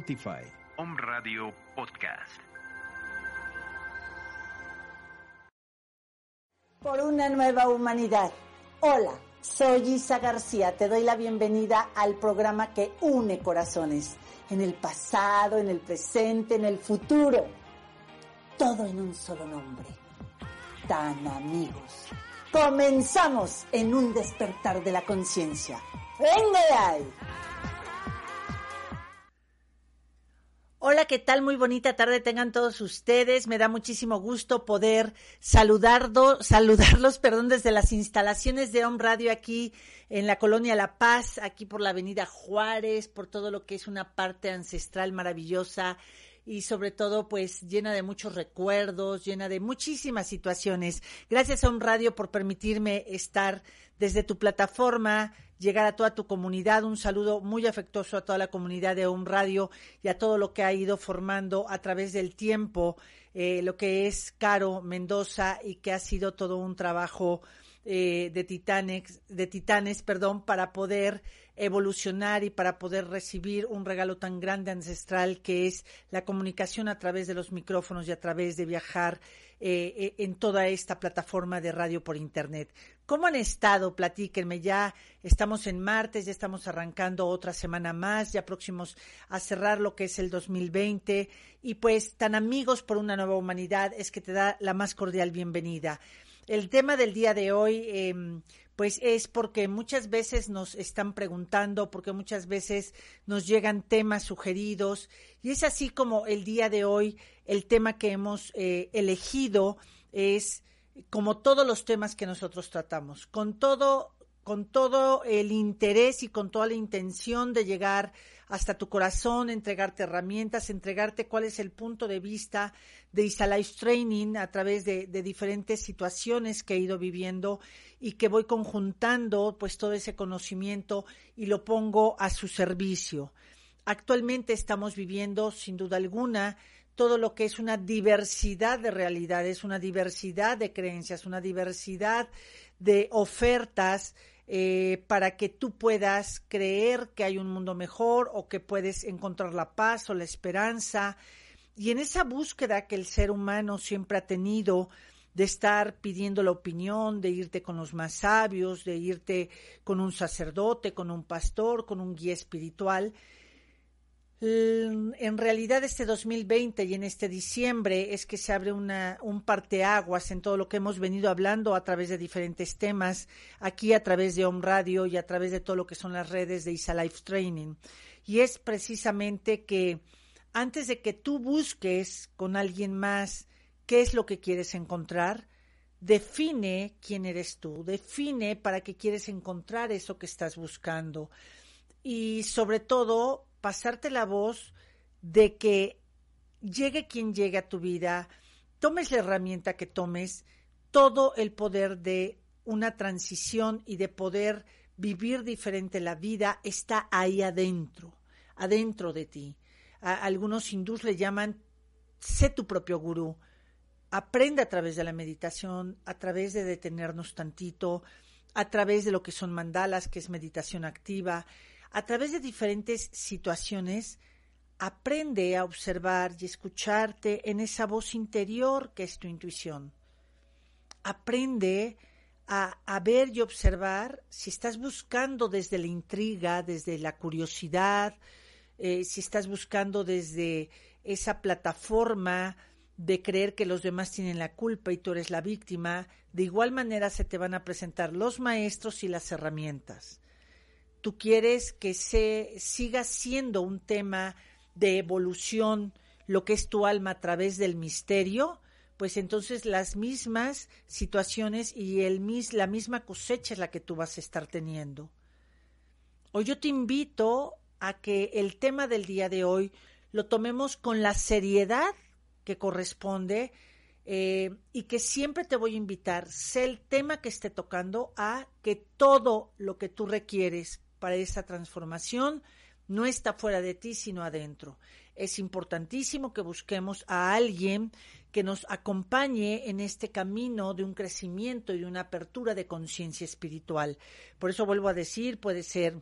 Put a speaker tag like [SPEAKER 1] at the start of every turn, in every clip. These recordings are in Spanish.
[SPEAKER 1] Spotify.
[SPEAKER 2] Om Radio Podcast.
[SPEAKER 3] Por una nueva humanidad. Hola, soy Isa García. Te doy la bienvenida al programa que une corazones. En el pasado, en el presente, en el futuro. Todo en un solo nombre. Tan amigos. Comenzamos en un despertar de la conciencia. ¡Venga de ahí! Hola, ¿qué tal? Muy bonita tarde tengan todos ustedes. Me da muchísimo gusto poder saludarlo, saludarlos, perdón, desde las instalaciones de Home Radio aquí en la colonia La Paz, aquí por la avenida Juárez, por todo lo que es una parte ancestral maravillosa y sobre todo pues llena de muchos recuerdos, llena de muchísimas situaciones. Gracias a Home Radio por permitirme estar desde tu plataforma, llegar a toda tu comunidad. Un saludo muy afectuoso a toda la comunidad de Un Radio y a todo lo que ha ido formando a través del tiempo, eh, lo que es Caro Mendoza y que ha sido todo un trabajo eh, de titanes, de titanes, perdón, para poder evolucionar y para poder recibir un regalo tan grande ancestral que es la comunicación a través de los micrófonos y a través de viajar eh, en toda esta plataforma de radio por internet. ¿Cómo han estado? Platíquenme. Ya estamos en martes, ya estamos arrancando otra semana más, ya próximos a cerrar lo que es el 2020 y pues tan amigos por una nueva humanidad es que te da la más cordial bienvenida. El tema del día de hoy, eh, pues es porque muchas veces nos están preguntando, porque muchas veces nos llegan temas sugeridos y es así como el día de hoy el tema que hemos eh, elegido es como todos los temas que nosotros tratamos, con todo con todo el interés y con toda la intención de llegar hasta tu corazón, entregarte herramientas, entregarte cuál es el punto de vista de Isa Life Training a través de, de, diferentes situaciones que he ido viviendo y que voy conjuntando pues todo ese conocimiento y lo pongo a su servicio. Actualmente estamos viviendo sin duda alguna todo lo que es una diversidad de realidades, una diversidad de creencias, una diversidad de ofertas eh, para que tú puedas creer que hay un mundo mejor o que puedes encontrar la paz o la esperanza. Y en esa búsqueda que el ser humano siempre ha tenido de estar pidiendo la opinión, de irte con los más sabios, de irte con un sacerdote, con un pastor, con un guía espiritual, en realidad este 2020 y en este diciembre es que se abre un parteaguas en todo lo que hemos venido hablando a través de diferentes temas, aquí a través de Home Radio y a través de todo lo que son las redes de Isa Life Training. Y es precisamente que antes de que tú busques con alguien más qué es lo que quieres encontrar, define quién eres tú, define para qué quieres encontrar eso que estás buscando. Y sobre todo, pasarte la voz de que llegue quien llegue a tu vida, tomes la herramienta que tomes, todo el poder de una transición y de poder vivir diferente la vida está ahí adentro, adentro de ti. A algunos hindús le llaman sé tu propio gurú. Aprende a través de la meditación, a través de detenernos tantito, a través de lo que son mandalas, que es meditación activa, a través de diferentes situaciones, aprende a observar y escucharte en esa voz interior que es tu intuición. Aprende a, ver y observar si estás buscando desde la intriga, desde la curiosidad, eh, si estás buscando desde esa plataforma de creer que los demás tienen la culpa y tú eres la víctima, de igual manera se te van a presentar los maestros y las herramientas tú quieres que se siga siendo un tema de evolución lo que es tu alma a través del misterio, pues entonces las mismas situaciones y el mis, la misma cosecha es la que tú vas a estar teniendo. Hoy yo te invito a que el tema del día de hoy lo tomemos con la seriedad que corresponde eh, y que siempre te voy a invitar, sé el tema que esté tocando, a que todo lo que tú requieres para esta transformación no está fuera de ti, sino adentro. Es importantísimo que busquemos a alguien que nos acompañe en este camino de un crecimiento y de una apertura de conciencia espiritual. Por eso vuelvo a decir, puede ser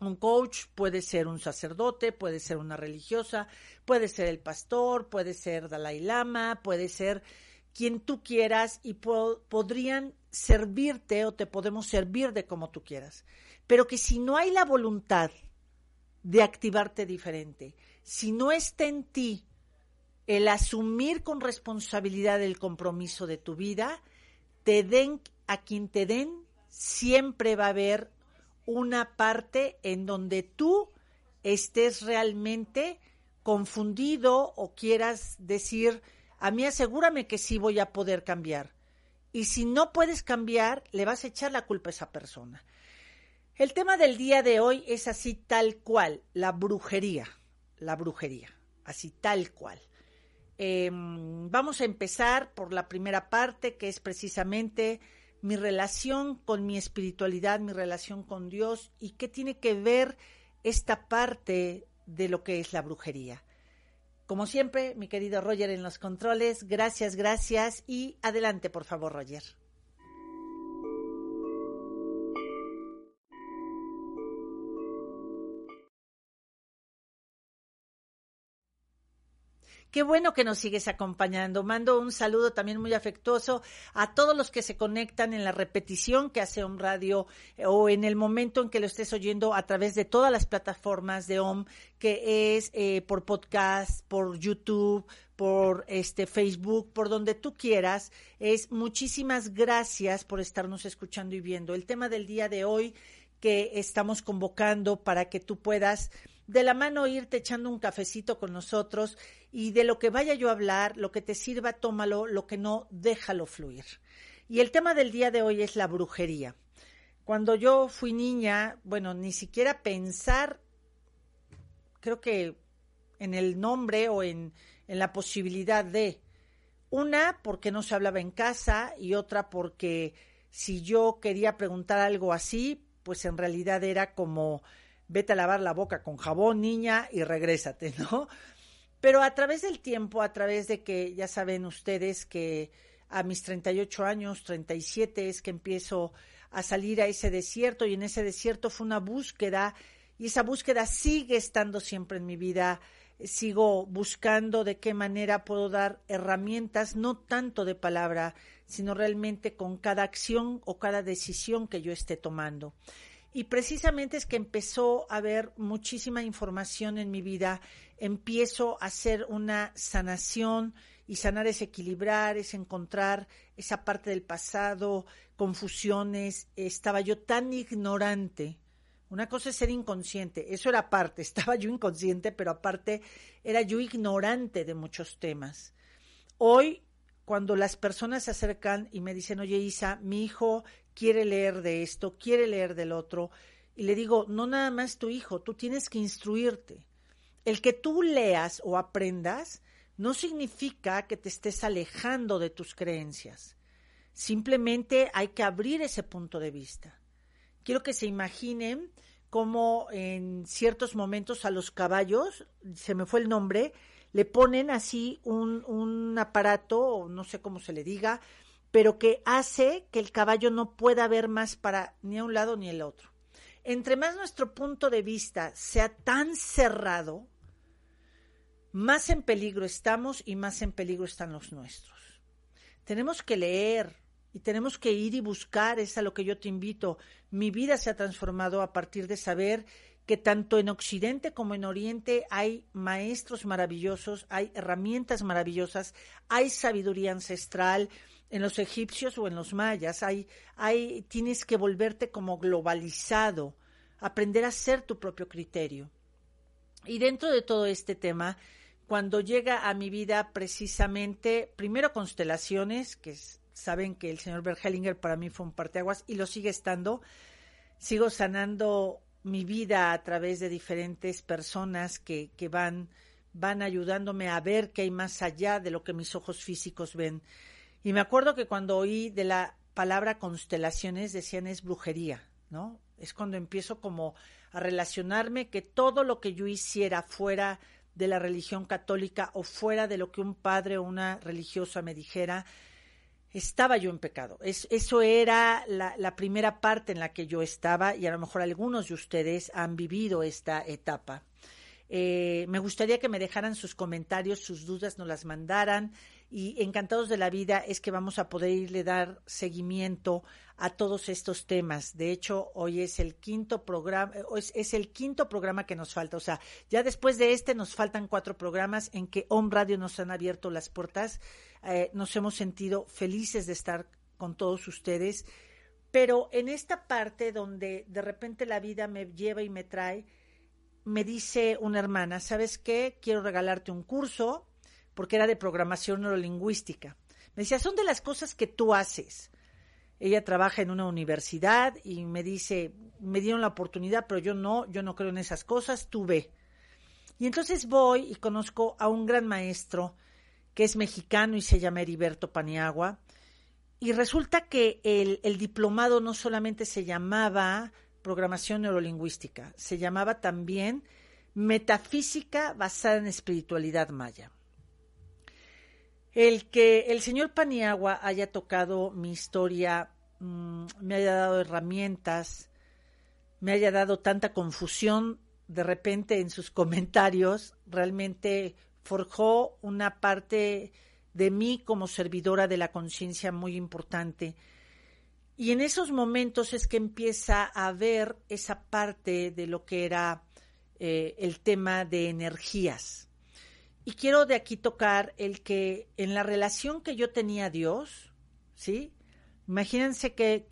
[SPEAKER 3] Un coach puede ser un sacerdote, puede ser una religiosa, puede ser el pastor, puede ser Dalai Lama, puede ser quien tú quieras y podrían servirte o te podemos servir de como tú quieras. Pero que si no hay la voluntad de activarte diferente, si no está en ti el asumir con responsabilidad el compromiso de tu vida, te den a quien te den, siempre va a haber una parte en donde tú estés realmente confundido o quieras decir, a mí asegúrame que sí voy a poder cambiar. Y si no puedes cambiar, le vas a echar la culpa a esa persona. El tema del día de hoy es así tal cual, la brujería, la brujería, así tal cual. Em, vamos a empezar por la primera parte, que es precisamente mi relación con mi espiritualidad, mi relación con Dios y qué tiene que ver esta parte de lo que es la brujería. Como siempre, mi querido Roger en los controles, gracias, gracias y adelante, por favor, Roger. Qué bueno que nos sigues acompañando. Mando un saludo también muy afectuoso a todos los que se conectan en la repetición que hace OM Radio eh, o en el momento en que lo estés oyendo a través de todas las plataformas de OM, que es eh, por podcast, por YouTube, por este Facebook, por donde tú quieras. Es muchísimas gracias por estarnos escuchando y viendo. El tema del día de hoy que estamos convocando para que tú puedas de la mano irte echando un cafecito con nosotros y de lo que vaya yo a hablar, lo que te sirva, tómalo, lo que no, déjalo fluir. Y el tema del día de hoy es la brujería. Cuando yo fui niña, bueno, ni siquiera pensar, creo que en el nombre o en, en la posibilidad de, una, porque no se hablaba en casa y otra porque si yo quería preguntar algo así, pues en realidad era como vete a lavar la boca con jabón, niña, y regrésate, ¿no? Pero a través del tiempo, a través de que ya saben ustedes que a mis 38 años, 37 es que empiezo a salir a ese desierto y en ese desierto fue una búsqueda y esa búsqueda sigue estando siempre en mi vida. Sigo buscando de qué manera puedo dar herramientas, no tanto de palabra, sino realmente con cada acción o cada decisión que yo esté tomando. Y precisamente es que empezó a haber muchísima información en mi vida, empiezo a hacer una sanación y sanar es equilibrar, es encontrar esa parte del pasado, confusiones. Estaba yo tan ignorante. Una cosa es ser inconsciente, eso era parte, estaba yo inconsciente, pero aparte era yo ignorante de muchos temas. Hoy, cuando las personas se acercan y me dicen, oye Isa, mi hijo quiere leer de esto, quiere leer del otro. Y le digo, no nada más tu hijo, tú tienes que instruirte. El que tú leas o aprendas no significa que te estés alejando de tus creencias. Simplemente hay que abrir ese punto de vista. Quiero que se imaginen cómo en ciertos momentos a los caballos, se me fue el nombre, le ponen así un, un aparato, no sé cómo se le diga, pero que hace que el caballo no pueda ver más para ni a un lado ni el otro. Entre más nuestro punto de vista sea tan cerrado, más en peligro estamos y más en peligro están los nuestros. Tenemos que leer y tenemos que ir y buscar, es a lo que yo te invito. Mi vida se ha transformado a partir de saber que tanto en Occidente como en Oriente hay maestros maravillosos, hay herramientas maravillosas, hay sabiduría ancestral, en los egipcios o en los mayas. Hay, hay, tienes que volverte como globalizado, aprender a ser tu propio criterio. Y dentro de todo este tema, cuando llega a mi vida precisamente, primero constelaciones, que saben que el señor Bergelinger para mí fue un parteaguas y lo sigue estando, sigo sanando mi vida a través de diferentes personas que, que van, van ayudándome a ver que hay más allá de lo que mis ojos físicos ven. Y me acuerdo que cuando oí de la palabra constelaciones decían es brujería, ¿no? Es cuando empiezo como a relacionarme que todo lo que yo hiciera fuera de la religión católica o fuera de lo que un padre o una religiosa me dijera, estaba yo en pecado. Es, eso era la, primera parte en la que yo estaba y a lo mejor algunos de ustedes han vivido esta etapa. Eh, me gustaría que me dejaran sus comentarios, sus dudas, nos las mandaran y encantados de la vida es que vamos a poder irle dar seguimiento a todos estos temas. De hecho, hoy es el quinto programa, es, es, el quinto programa que nos falta. O sea, ya después de este nos faltan cuatro programas en que Home Radio nos han abierto las puertas. Eh, nos hemos sentido felices de estar con todos ustedes. Pero en esta parte donde de repente la vida me lleva y me trae, me dice una hermana, ¿sabes qué? Quiero regalarte un curso porque era de programación neurolingüística. Me decía, son de las cosas que tú haces. Ella trabaja en una universidad y me dice, me dieron la oportunidad, pero yo no, yo no creo en esas cosas, tú ve. Y entonces voy y conozco a un gran maestro que es mexicano y se llama Heriberto Paniagua. Y resulta que el, el diplomado no solamente se llamaba programación neurolingüística, se llamaba también metafísica basada en espiritualidad maya. El que el señor Paniagua haya tocado mi historia, mmm, me haya dado herramientas, me haya dado tanta confusión de repente en sus comentarios, realmente forjó una parte de mí como servidora de la conciencia muy importante. Y en esos momentos es que empieza a ver esa parte de lo que era eh, el tema de energías. Y quiero de aquí tocar el que en la relación que yo tenía a Dios, ¿sí? Imagínense que,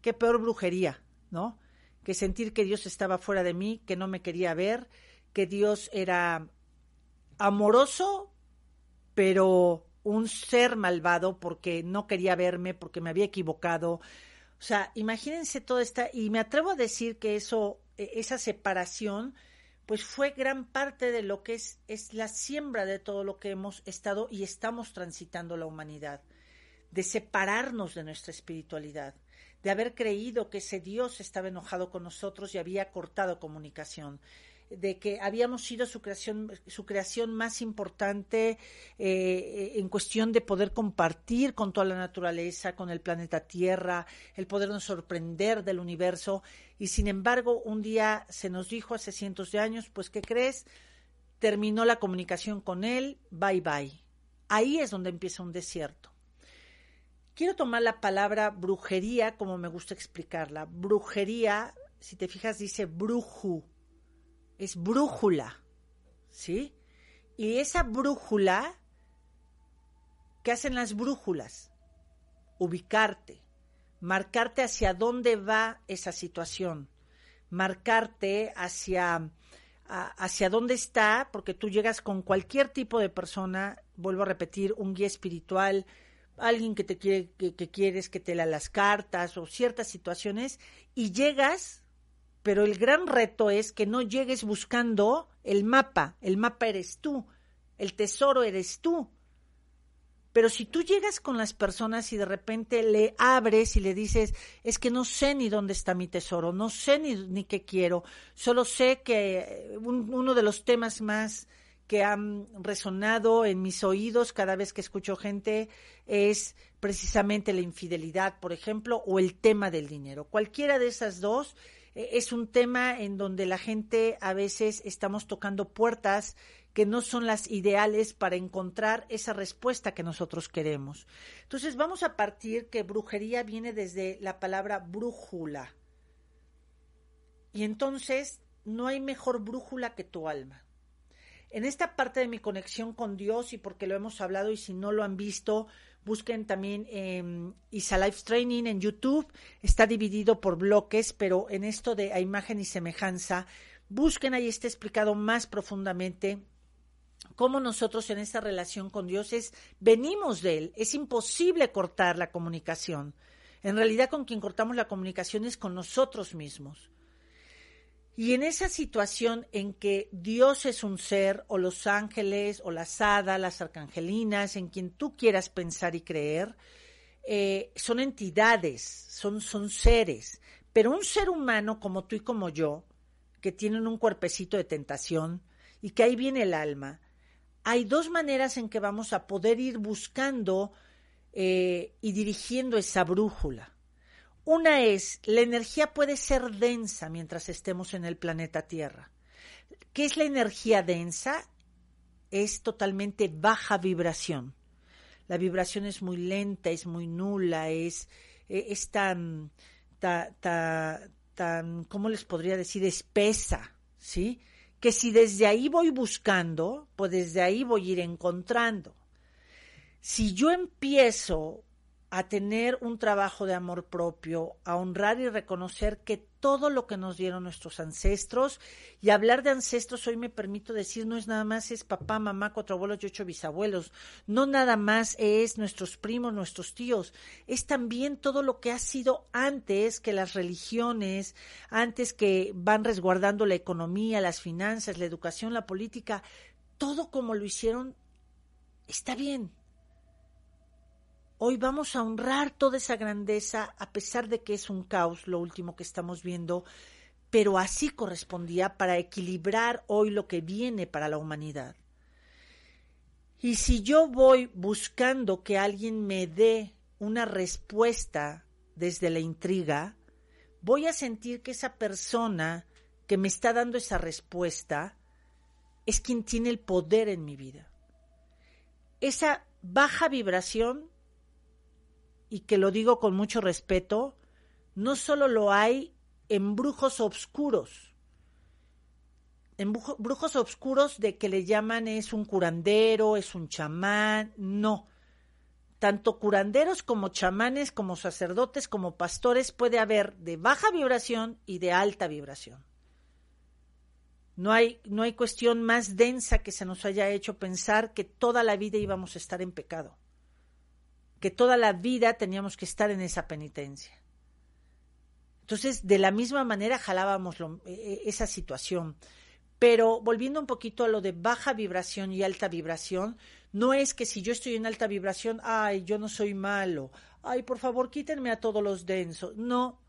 [SPEAKER 3] qué peor brujería, ¿no? Que sentir que Dios estaba fuera de mí, que no me quería ver, que Dios era amoroso, pero un ser malvado porque no quería verme, porque me había equivocado. O sea, imagínense toda esta, y me atrevo a decir que eso, e, esa separación, pues fue gran parte de lo que es, es la siembra de todo lo que hemos estado y estamos transitando la humanidad, de separarnos de nuestra espiritualidad, de haber creído que ese Dios estaba enojado con nosotros y había cortado comunicación de que habíamos sido su creación, su creación más importante eh, en cuestión de poder compartir con toda la naturaleza, con el planeta Tierra, el podernos sorprender del universo. Y sin embargo, un día se nos dijo hace cientos de años, pues, ¿qué crees? Terminó la comunicación con él, bye bye. Ahí es donde empieza un desierto. Quiero tomar la palabra brujería como me gusta explicarla. Brujería, si te fijas, dice bruju, es brújula, ¿sí? Y esa brújula, ¿qué hacen las brújulas? Ubicarte, marcarte hacia dónde va esa situación, marcarte hacia, hacia dónde está, porque tú llegas con cualquier tipo de persona, vuelvo a repetir, un guía espiritual, alguien que te quiere, que, quieres que te lea las cartas o ciertas situaciones, y llegas pero el gran reto es que no llegues buscando el mapa, el mapa eres tú, el tesoro eres tú. Pero si tú llegas con las personas y de repente le abres y le dices, es que no sé ni dónde está mi tesoro, no sé ni, ni qué quiero, solo sé que uno de los temas más que han resonado en mis oídos cada vez que escucho gente es precisamente la infidelidad, por ejemplo, o el tema del dinero. Cualquiera de esas dos es un tema en donde la gente a veces estamos tocando puertas que no son las ideales para encontrar esa respuesta que nosotros queremos. Entonces vamos a partir que brujería viene desde la palabra brújula. Y entonces no hay mejor brújula que tu alma. En esta parte de mi conexión con Dios y porque lo hemos hablado y si no lo han visto, Busquen también eh, Isa Life Training en YouTube. Está dividido por bloques, pero en esto de a imagen y semejanza, busquen ahí está explicado más profundamente cómo nosotros en esta relación con Dios es, venimos de Él. Es imposible cortar la comunicación. En realidad con quien cortamos la comunicación es con nosotros mismos. Y en esa situación en que Dios es un ser, o los ángeles, o las hadas, las arcangelinas, en quien tú quieras pensar y creer, eh, son entidades, son, son seres. Pero un ser humano como tú y como yo, que tienen un cuerpecito de tentación y que ahí viene el alma, hay dos maneras en que vamos a poder ir buscando eh, y dirigiendo esa brújula. Una es, la energía puede ser densa mientras estemos en el planeta Tierra. ¿Qué es la energía densa? Es totalmente baja vibración. La vibración es muy lenta, es muy nula, es, e, es tan, tan, tan, ¿cómo les podría decir? Espesa, ¿sí? Que si desde ahí voy buscando, pues desde ahí voy a ir encontrando. Si yo empiezo a tener un trabajo de amor propio, a honrar y reconocer que todo lo que nos dieron nuestros ancestros, y hablar de ancestros hoy me permito decir, no es nada más es papá, mamá, cuatro abuelos y ocho bisabuelos, no nada más es nuestros primos, nuestros tíos, es también todo lo que ha sido antes que las religiones, antes que van resguardando la economía, las finanzas, la educación, la política, todo como lo hicieron, está bien, Hoy vamos a honrar toda esa grandeza, a pesar de que es un caos lo último que estamos viendo, pero así correspondía para equilibrar hoy lo que viene para la humanidad. Y si yo voy buscando que alguien me dé una respuesta desde la intriga, voy a sentir que esa persona que me está dando esa respuesta es quien tiene el poder en mi vida. Esa baja vibración y que lo digo con mucho respeto, no solo lo hay en brujos obscuros, en brujos obscuros de que le llaman es un curandero, es un chamán, no. Tanto curanderos como chamanes, como sacerdotes, como pastores puede haber de baja vibración y de alta vibración. No hay, no hay cuestión más densa que se nos haya hecho pensar que toda la vida íbamos a estar en pecado que toda la vida teníamos que estar en esa penitencia. Entonces, de la misma manera jalábamos e, e, esa situación. Pero volviendo un poquito a lo de baja vibración y alta vibración, no es que si yo estoy en alta vibración, ay, yo no soy malo, ay, por favor, quítenme a todos los densos. No,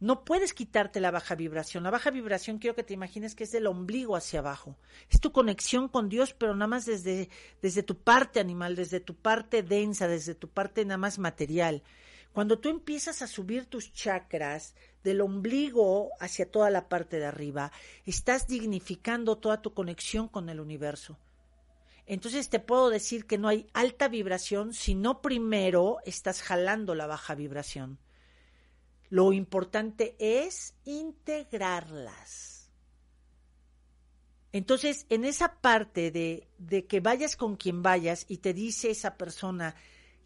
[SPEAKER 3] no puedes quitarte la baja vibración. La baja vibración quiero que te imagines que es del ombligo hacia abajo. Es tu conexión con Dios, pero nada más desde, desde tu parte animal, desde tu parte densa, desde tu parte nada más material. Cuando tú empiezas a subir tus chakras del ombligo hacia toda la parte de arriba, estás dignificando toda tu conexión con el universo. Entonces te puedo decir que no hay alta vibración si no primero estás jalando la baja vibración. Lo importante es integrarlas. Entonces, en esa parte de, de, que vayas con quien vayas y te dice esa persona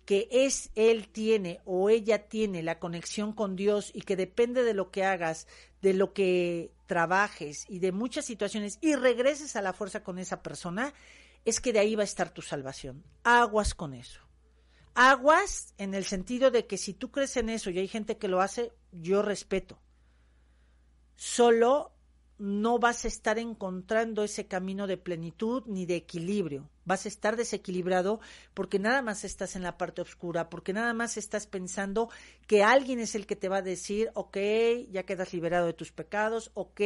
[SPEAKER 3] que es él tiene o ella tiene la conexión con Dios y que depende de lo que hagas, de lo que trabajes y de muchas situaciones y regreses a la fuerza con esa persona, es que de ahí va a estar tu salvación. Aguas con eso. Aguas en el sentido de que si tú crees en eso y hay gente que lo hace, yo respeto. Solo no vas a estar encontrando ese camino de plenitud ni de equilibrio. Vas a estar desequilibrado porque nada más estás en la parte oscura, porque nada más estás pensando que alguien es el que te va a decir, ok, ya quedas liberado de tus pecados, ok,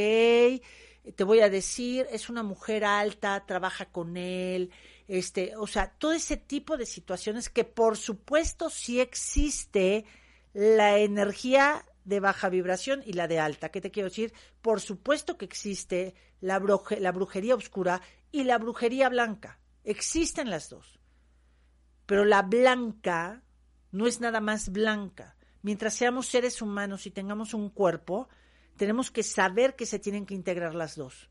[SPEAKER 3] te voy a decir, es una mujer alta, trabaja con él, este, o sea, todo ese tipo de situaciones que por supuesto sí existe la energía de baja vibración y la de alta. ¿Qué te quiero decir? Por supuesto que existe la, la brujería oscura y la brujería blanca. Existen las dos. Pero la blanca no es nada más blanca. Mientras seamos seres humanos y tengamos un cuerpo, tenemos que saber que se tienen que integrar las dos.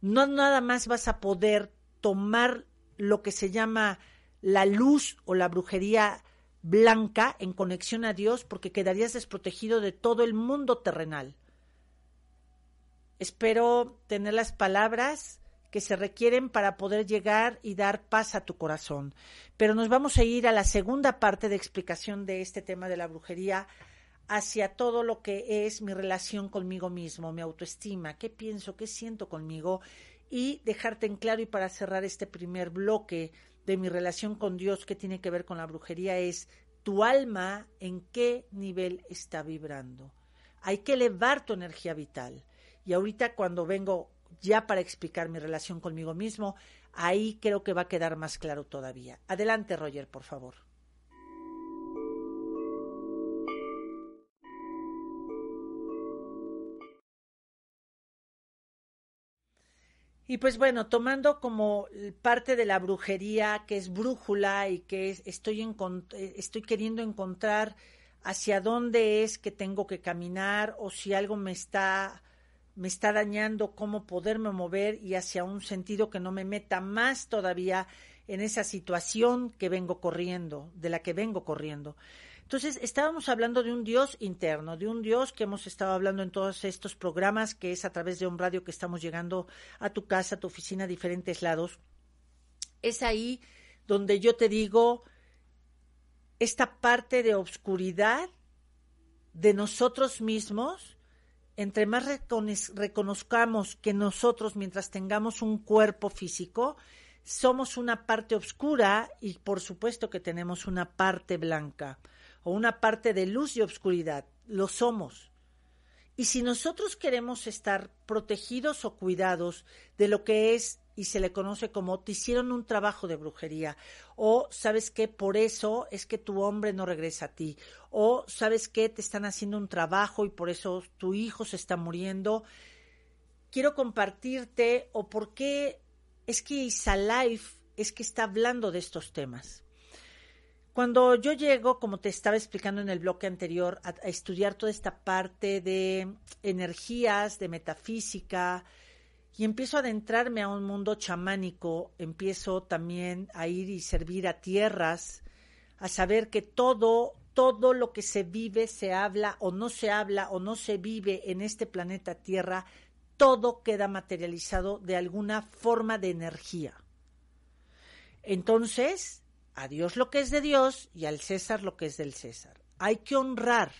[SPEAKER 3] No nada más vas a poder tomar lo que se llama la luz o la brujería blanca en conexión a Dios porque quedarías desprotegido de todo el mundo terrenal. Espero tener las palabras que se requieren para poder llegar y dar paz a tu corazón. Pero nos vamos a ir a la segunda parte de explicación de este tema de la brujería hacia todo lo que es mi relación conmigo mismo, mi autoestima, qué pienso, qué siento conmigo y dejarte en claro y para cerrar este primer bloque de mi relación con Dios que tiene que ver con la brujería es tu alma en qué nivel está vibrando. Hay que elevar tu energía vital. Y ahorita cuando vengo ya para explicar mi relación conmigo mismo, ahí creo que va a quedar más claro todavía. Adelante, Roger, por favor. Y pues bueno, tomando como parte de la brujería que es brújula y que estoy, en, eh, estoy queriendo encontrar hacia dónde es que tengo que caminar o si algo me está me está dañando cómo poderme mover y hacia un sentido que no me meta más todavía en esa situación que vengo corriendo, de la que vengo corriendo. Entonces, estábamos hablando de un Dios interno, de un Dios que hemos estado hablando en todos estos programas, que es a través de un radio que estamos llegando a tu casa, a tu oficina, a diferentes lados. Es ahí donde yo te digo esta parte de obscuridad de nosotros mismos, entre más reconozcamos que nosotros, mientras tengamos un cuerpo físico, somos una parte oscura y por supuesto que tenemos una parte blanca o una parte de luz y obscuridad. Lo somos. Y si nosotros queremos estar protegidos o cuidados de lo que es y se le conoce como te hicieron un trabajo de brujería o sabes que por eso es que tu hombre no regresa a ti o sabes que te están haciendo un trabajo y por eso tu hijo se está muriendo. Quiero compartirte o por qué es que Isalife es que está hablando de estos temas. Cuando yo llego, como te estaba explicando en el bloque anterior, a, estudiar toda esta parte de energías, de metafísica, y empiezo a adentrarme a un mundo chamánico, empiezo también a ir y servir a tierras, a saber que todo, todo lo que se vive, se habla o no se habla o no se vive en este planeta Tierra, todo queda materializado de alguna forma de energía. Entonces, a Dios lo que es de Dios y al César lo que es del César. Hay que honrar.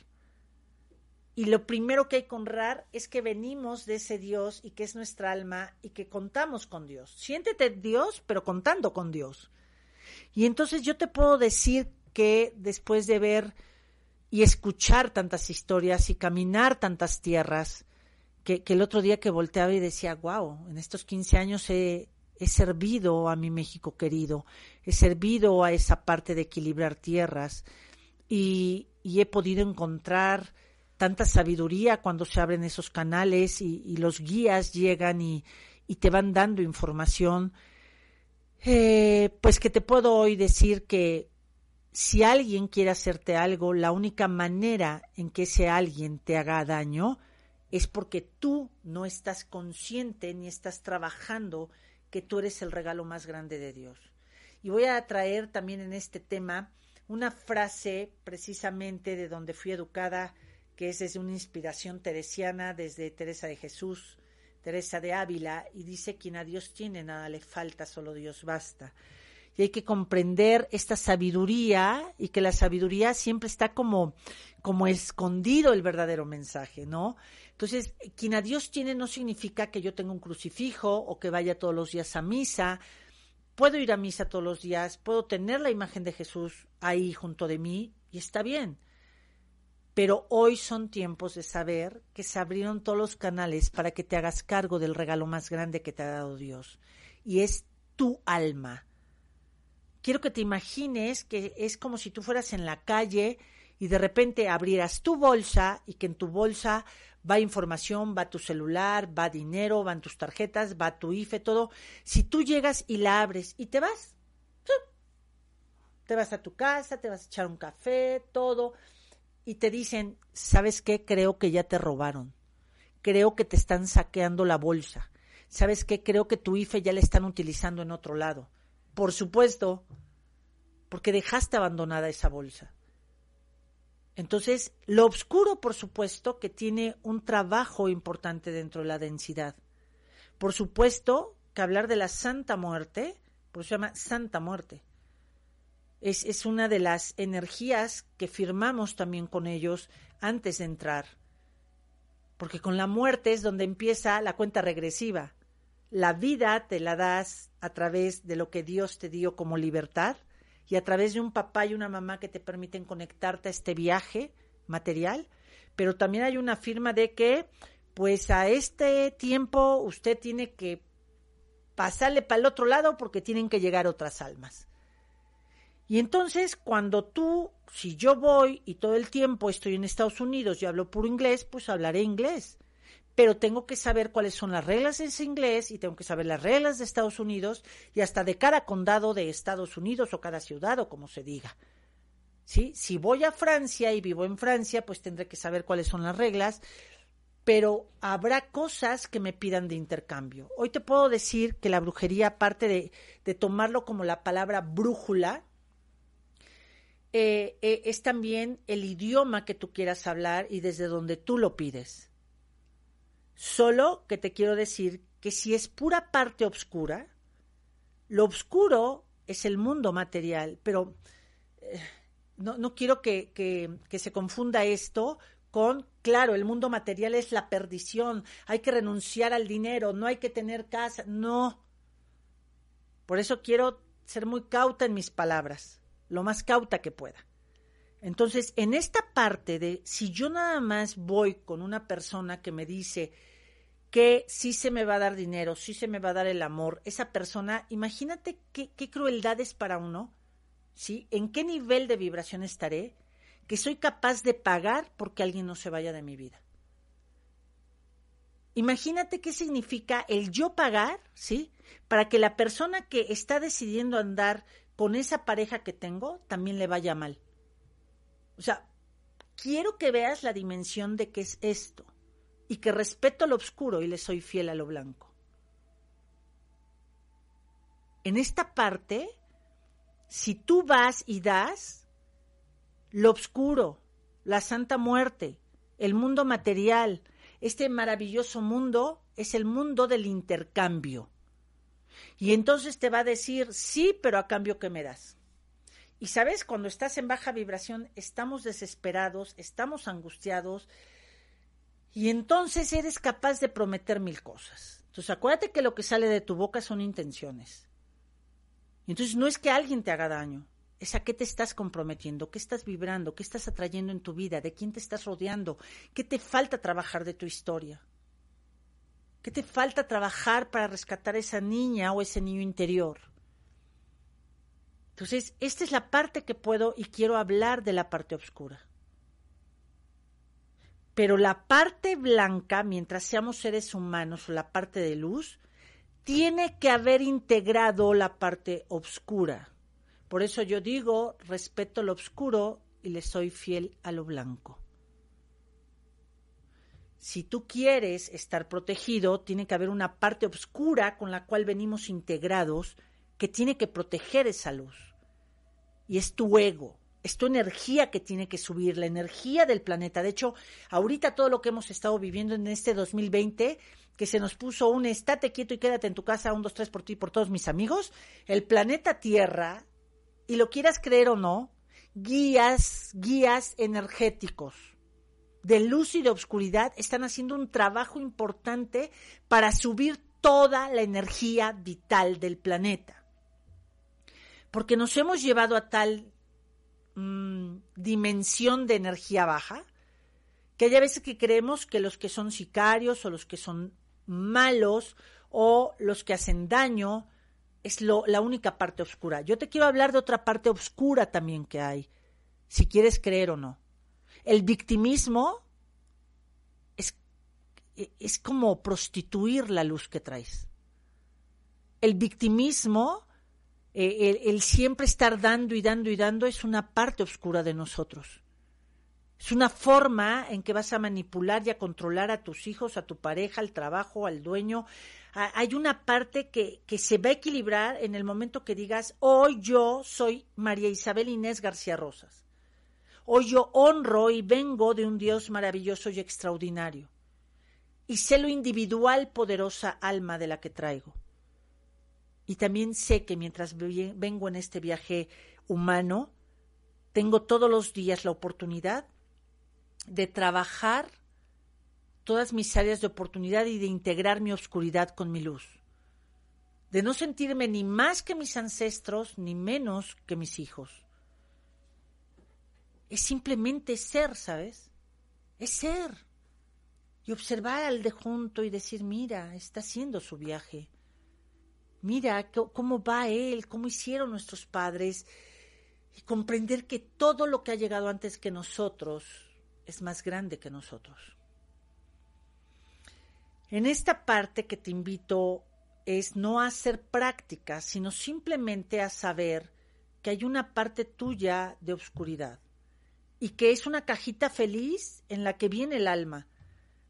[SPEAKER 3] Y lo primero que hay que honrar es que venimos de ese Dios y que es nuestra alma y que contamos con Dios. Siéntete Dios, pero contando con Dios. Y entonces yo te puedo decir que después de ver y escuchar tantas historias y caminar tantas tierras, que, el otro día que volteaba y decía, wow, en estos 15 años he, he servido a mi México querido, he servido a esa parte de equilibrar tierras y, he podido encontrar tanta sabiduría cuando se abren esos canales y, los guías llegan y, te van dando información, eh, pues que te puedo hoy decir que si alguien quiere hacerte algo, la única manera en que ese alguien te haga daño es porque tú no estás consciente ni estás trabajando que tú eres el regalo más grande de Dios. Y voy a traer también en este tema una frase precisamente de donde fui educada, que es desde una inspiración teresiana, desde Teresa de Jesús, Teresa de Ávila, y dice, quien a Dios tiene, nada le falta, solo Dios basta. Y hay que comprender esta sabiduría y que la sabiduría siempre está como, como escondido el verdadero mensaje, ¿no? Entonces, quien a Dios tiene no significa que yo tenga un crucifijo o que vaya todos los días a misa. Puedo ir a misa todos los días, puedo tener la imagen de Jesús ahí junto de mí y está bien. Pero hoy son tiempos de saber que se abrieron todos los canales para que te hagas cargo del regalo más grande que te ha dado Dios. Y es tu alma. Quiero que te imagines que es como si tú fueras en la calle y de repente abrieras tu bolsa y que en tu bolsa va información, va tu celular, va dinero, van tus tarjetas, va tu IFE, todo. Si tú llegas y la abres y te vas, te vas a tu casa, te vas a echar un café, todo, y te dicen, ¿sabes qué? Creo que ya te robaron. Creo que te están saqueando la bolsa. ¿Sabes qué? Creo que tu IFE ya la están utilizando en otro lado. Por supuesto, porque dejaste abandonada esa bolsa. Entonces, lo oscuro, por supuesto, que tiene un trabajo importante dentro de la densidad. Por supuesto que hablar de la Santa Muerte, por eso se llama Santa Muerte, es, es una de las energías que firmamos también con ellos antes de entrar. Porque con la muerte es donde empieza la cuenta regresiva. La vida te la das a través de lo que Dios te dio como libertad y a través de un papá y una mamá que te permiten conectarte a este viaje material, pero también hay una firma de que pues a este tiempo usted tiene que pasarle para el otro lado porque tienen que llegar otras almas. Y entonces cuando tú, si yo voy y todo el tiempo estoy en Estados Unidos y hablo puro inglés, pues hablaré inglés. Pero tengo que saber cuáles son las reglas en inglés y tengo que saber las reglas de Estados Unidos y hasta de cada condado de Estados Unidos o cada ciudad o como se diga. ¿Sí? Si voy a Francia y vivo en Francia, pues tendré que saber cuáles son las reglas, pero habrá cosas que me pidan de intercambio. Hoy te puedo decir que la brujería, aparte de, tomarlo como la palabra brújula, eh, eh, es también el idioma que tú quieras hablar y desde donde tú lo pides. Solo que te quiero decir que si es pura parte oscura, lo oscuro es el mundo material, pero eh, no, no, quiero que, que, que se confunda esto con, claro, el mundo material es la perdición, hay que renunciar al dinero, no hay que tener casa, no. Por eso quiero ser muy cauta en mis palabras, lo más cauta que pueda. Entonces, en esta parte de si yo nada más voy con una persona que me dice, que sí se me va a dar dinero, sí se me va a dar el amor, esa persona, imagínate qué, qué crueldad es para uno, ¿sí? ¿En qué nivel de vibración estaré que soy capaz de pagar porque alguien no se vaya de mi vida? Imagínate qué significa el yo pagar, ¿sí? Para que la persona que está decidiendo andar con esa pareja que tengo también le vaya mal. O sea, quiero que veas la dimensión de qué es esto y que respeto lo oscuro y le soy fiel a lo blanco. En esta parte, si tú vas y das, lo oscuro, la santa muerte, el mundo material, este maravilloso mundo es el mundo del intercambio. Y entonces te va a decir, sí, pero a cambio que me das. Y sabes, cuando estás en baja vibración, estamos desesperados, estamos angustiados, y entonces eres capaz de prometer mil cosas. Entonces acuérdate que lo que sale de tu boca son intenciones. Entonces no es que alguien te haga daño, es a qué te estás comprometiendo, qué estás vibrando, qué estás atrayendo en tu vida, de quién te estás rodeando, qué te falta trabajar de tu historia. ¿Qué te falta trabajar para rescatar a esa niña o ese niño interior? Entonces, esta es la parte que puedo y quiero hablar de la parte oscura. Pero la parte blanca, mientras seamos seres humanos o la parte de luz, tiene que haber integrado la parte oscura. Por eso yo digo, respeto lo oscuro y le soy fiel a lo blanco. Si tú quieres estar protegido, tiene que haber una parte oscura con la cual venimos integrados que tiene que proteger esa luz. Y es tu ego es tu energía que tiene que subir, la energía del planeta. De hecho, ahorita todo lo que hemos estado viviendo en este 2020, que se nos puso un estate quieto y quédate en tu casa, un, dos, tres por ti, por todos mis amigos, el planeta Tierra, y lo quieras creer o no, guías, guías energéticos de luz y de oscuridad están haciendo un trabajo importante para subir toda la energía vital del planeta. Porque nos hemos llevado a tal Mm, dimensión de energía baja, que hay veces que creemos que los que son sicarios o los que son malos o los que hacen daño es lo, la única parte oscura. Yo te quiero hablar de otra parte oscura también que hay, si quieres creer o no. El victimismo es, es como prostituir la luz que traes. El victimismo eh, el, siempre estar dando y dando y dando es una parte oscura de nosotros. Es una forma en que vas a manipular y a controlar a tus hijos, a tu pareja, al trabajo, al dueño. hay una parte que, que se va a equilibrar en el momento que digas, hoy yo soy María Isabel Inés García Rosas. Hoy yo honro y vengo de un Dios maravilloso y extraordinario. Y sé lo individual, poderosa alma de la que traigo. Y también sé que mientras vengo en este viaje humano, tengo todos los días la oportunidad de trabajar todas mis áreas de oportunidad y de integrar mi oscuridad con mi luz. De no sentirme ni más que mis ancestros, ni menos que mis hijos. Es simplemente ser, ¿sabes? Es ser. Y observar al de junto y decir, mira, está haciendo su viaje mira cómo va él, cómo hicieron nuestros padres, y comprender que todo lo que ha llegado antes que nosotros es más grande que nosotros. En esta parte que te invito es no a hacer práctica, sino simplemente a saber que hay una parte tuya de oscuridad y que es una cajita feliz en la que viene el alma.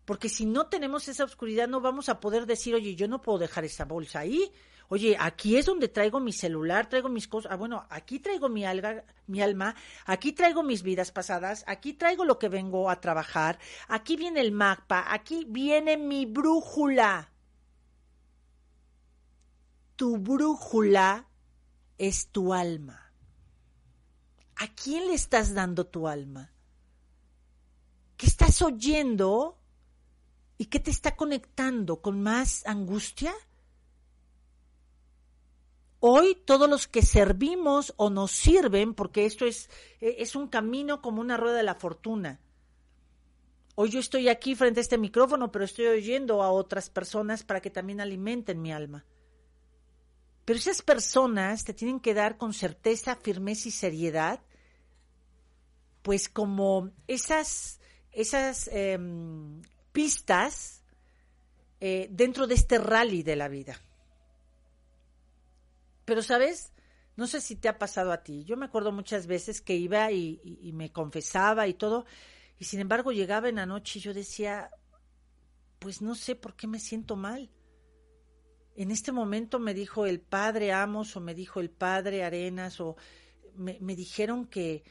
[SPEAKER 3] Porque si no tenemos esa oscuridad no vamos a poder decir, oye, yo no puedo dejar esa bolsa ahí. Oye, aquí es donde traigo mi celular, traigo mis cosas. Ah, bueno, aquí traigo mi, alga, mi alma, aquí traigo mis vidas pasadas, aquí traigo lo que vengo a trabajar, aquí viene el mapa, aquí viene mi brújula. Tu brújula es tu alma. ¿A quién le estás dando tu alma? ¿Qué estás oyendo? ¿Y qué te está conectando con más angustia? Hoy todos los que servimos o nos sirven, porque esto es, e, es un camino como una rueda de la fortuna. Hoy yo estoy aquí frente a este micrófono, pero estoy oyendo a otras personas para que también alimenten mi alma. Pero esas personas te tienen que dar con certeza, firmeza y seriedad, pues como esas, esas em, pistas eh, dentro de este rally de la vida. Pero, ¿sabes? No sé si te ha pasado a ti. Yo me acuerdo muchas veces que iba y, y me confesaba y todo, y sin embargo llegaba en la noche y yo decía, pues no sé por qué me siento mal en este momento me dijo el padre Amos o me dijo el padre Arenas o me, dijeron que,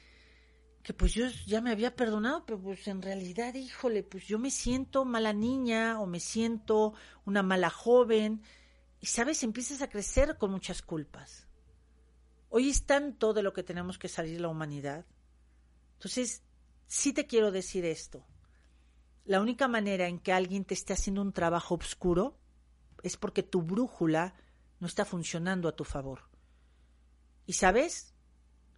[SPEAKER 3] que pues yo ya me había perdonado, pero pues en realidad, híjole, pues yo me siento mala niña o me siento una mala joven y sabes, empiezas a crecer con muchas culpas. Hoy es tanto de lo que tenemos que salir la humanidad. Entonces, sí te quiero decir esto. La única manera en que alguien te esté haciendo un trabajo oscuro es porque tu brújula no está funcionando a tu favor. Y sabes,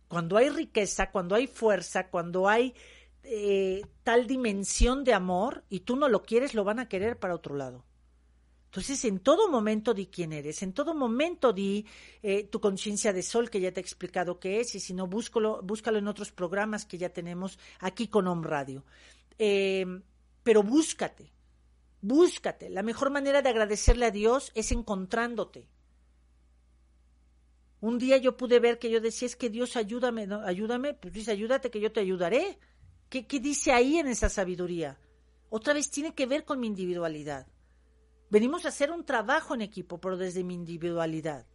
[SPEAKER 3] cuando hay riqueza, cuando hay fuerza, cuando hay eh, tal dimensión de amor y tú no lo quieres, lo van a querer para otro lado. Entonces, en todo momento di quién eres, en todo momento di eh, tu conciencia de sol, que ya te he explicado qué es, y si no, búscalo, búscalo en otros programas que ya tenemos aquí con Home Radio. Eh, pero búscate, Búscate. La mejor manera de agradecerle a Dios es encontrándote. Un día yo pude ver que yo decía, es que Dios ayúdame, ayúdame, pues dice, ayúdate que yo te ayudaré. ¿Qué, ¿Qué dice ahí en esa sabiduría? Otra vez tiene que ver con mi individualidad. Venimos a hacer un trabajo en equipo, pero desde mi individualidad.